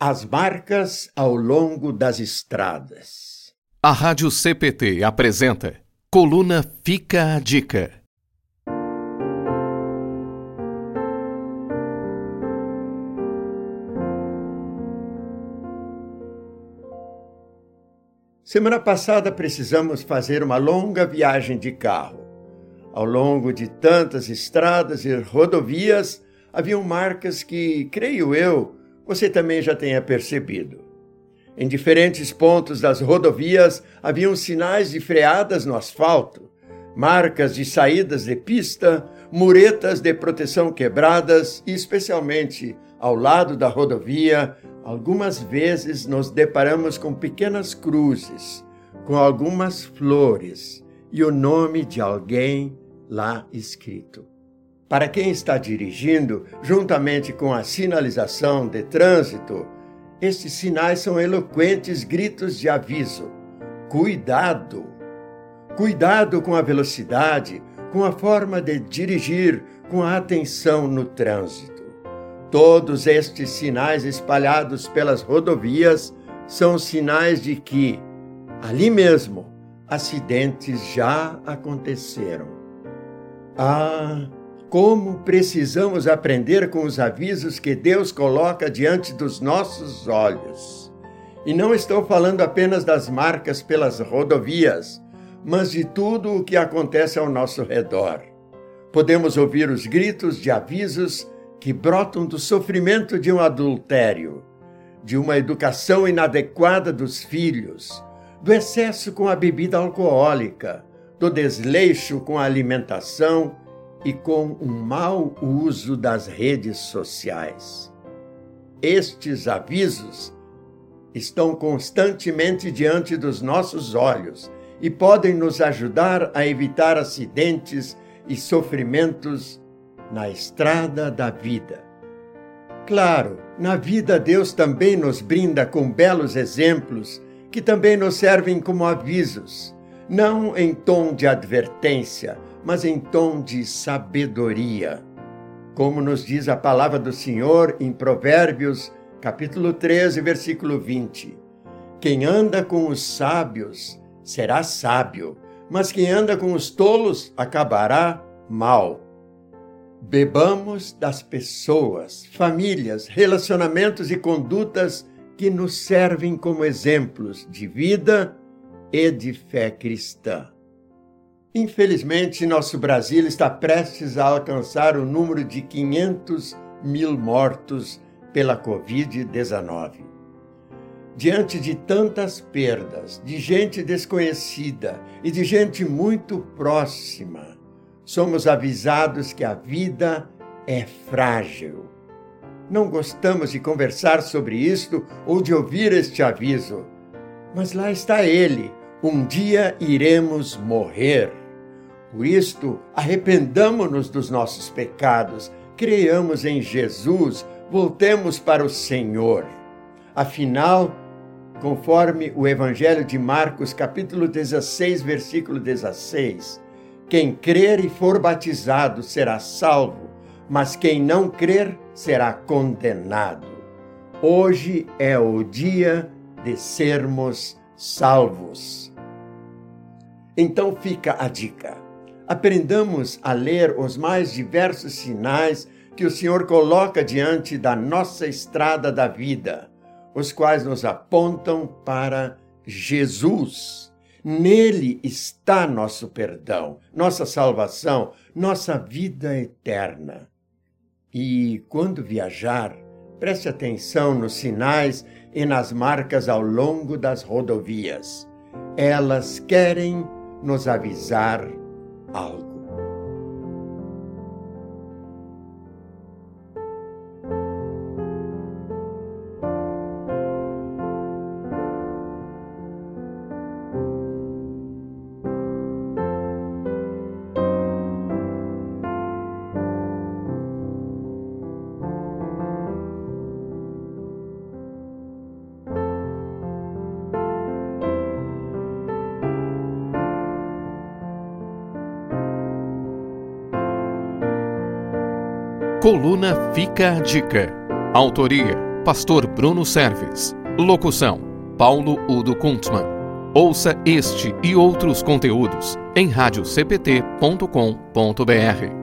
As marcas ao longo das estradas. A Rádio CPT apresenta Coluna Fica a Dica. Semana passada precisamos fazer uma longa viagem de carro. Ao longo de tantas estradas e rodovias, haviam marcas que, creio eu, você também já tenha percebido. Em diferentes pontos das rodovias haviam sinais de freadas no asfalto, marcas de saídas de pista, muretas de proteção quebradas e, especialmente ao lado da rodovia, algumas vezes nos deparamos com pequenas cruzes, com algumas flores e o nome de alguém lá escrito. Para quem está dirigindo, juntamente com a sinalização de trânsito, estes sinais são eloquentes gritos de aviso. Cuidado! Cuidado com a velocidade, com a forma de dirigir, com a atenção no trânsito. Todos estes sinais espalhados pelas rodovias são sinais de que, ali mesmo, acidentes já aconteceram. Ah, como precisamos aprender com os avisos que Deus coloca diante dos nossos olhos. E não estou falando apenas das marcas pelas rodovias, mas de tudo o que acontece ao nosso redor. Podemos ouvir os gritos de avisos que brotam do sofrimento de um adultério, de uma educação inadequada dos filhos, do excesso com a bebida alcoólica, do desleixo com a alimentação e com um mau uso das redes sociais. Estes avisos estão constantemente diante dos nossos olhos e podem nos ajudar a evitar acidentes e sofrimentos na estrada da vida. Claro, na vida Deus também nos brinda com belos exemplos que também nos servem como avisos, não em tom de advertência, mas em tom de sabedoria. Como nos diz a palavra do Senhor em Provérbios, capítulo 13, versículo 20: Quem anda com os sábios será sábio, mas quem anda com os tolos acabará mal. Bebamos das pessoas, famílias, relacionamentos e condutas que nos servem como exemplos de vida e de fé cristã. Infelizmente, nosso Brasil está prestes a alcançar o número de 500 mil mortos pela Covid-19. Diante de tantas perdas, de gente desconhecida e de gente muito próxima, somos avisados que a vida é frágil. Não gostamos de conversar sobre isto ou de ouvir este aviso, mas lá está ele. Um dia iremos morrer. Por isto, arrependamo-nos dos nossos pecados, creamos em Jesus, voltemos para o Senhor. Afinal, conforme o Evangelho de Marcos, capítulo 16, versículo 16, quem crer e for batizado será salvo, mas quem não crer será condenado. Hoje é o dia de sermos salvos. Então fica a dica aprendamos a ler os mais diversos sinais que o Senhor coloca diante da nossa estrada da vida, os quais nos apontam para Jesus. Nele está nosso perdão, nossa salvação, nossa vida eterna. E quando viajar, preste atenção nos sinais e nas marcas ao longo das rodovias. Elas querem nos avisar algo. Coluna Fica a Dica. Autoria: pastor Bruno Serves. Locução: Paulo Udo Kuntzmann. Ouça este e outros conteúdos em radiocpt.com.br.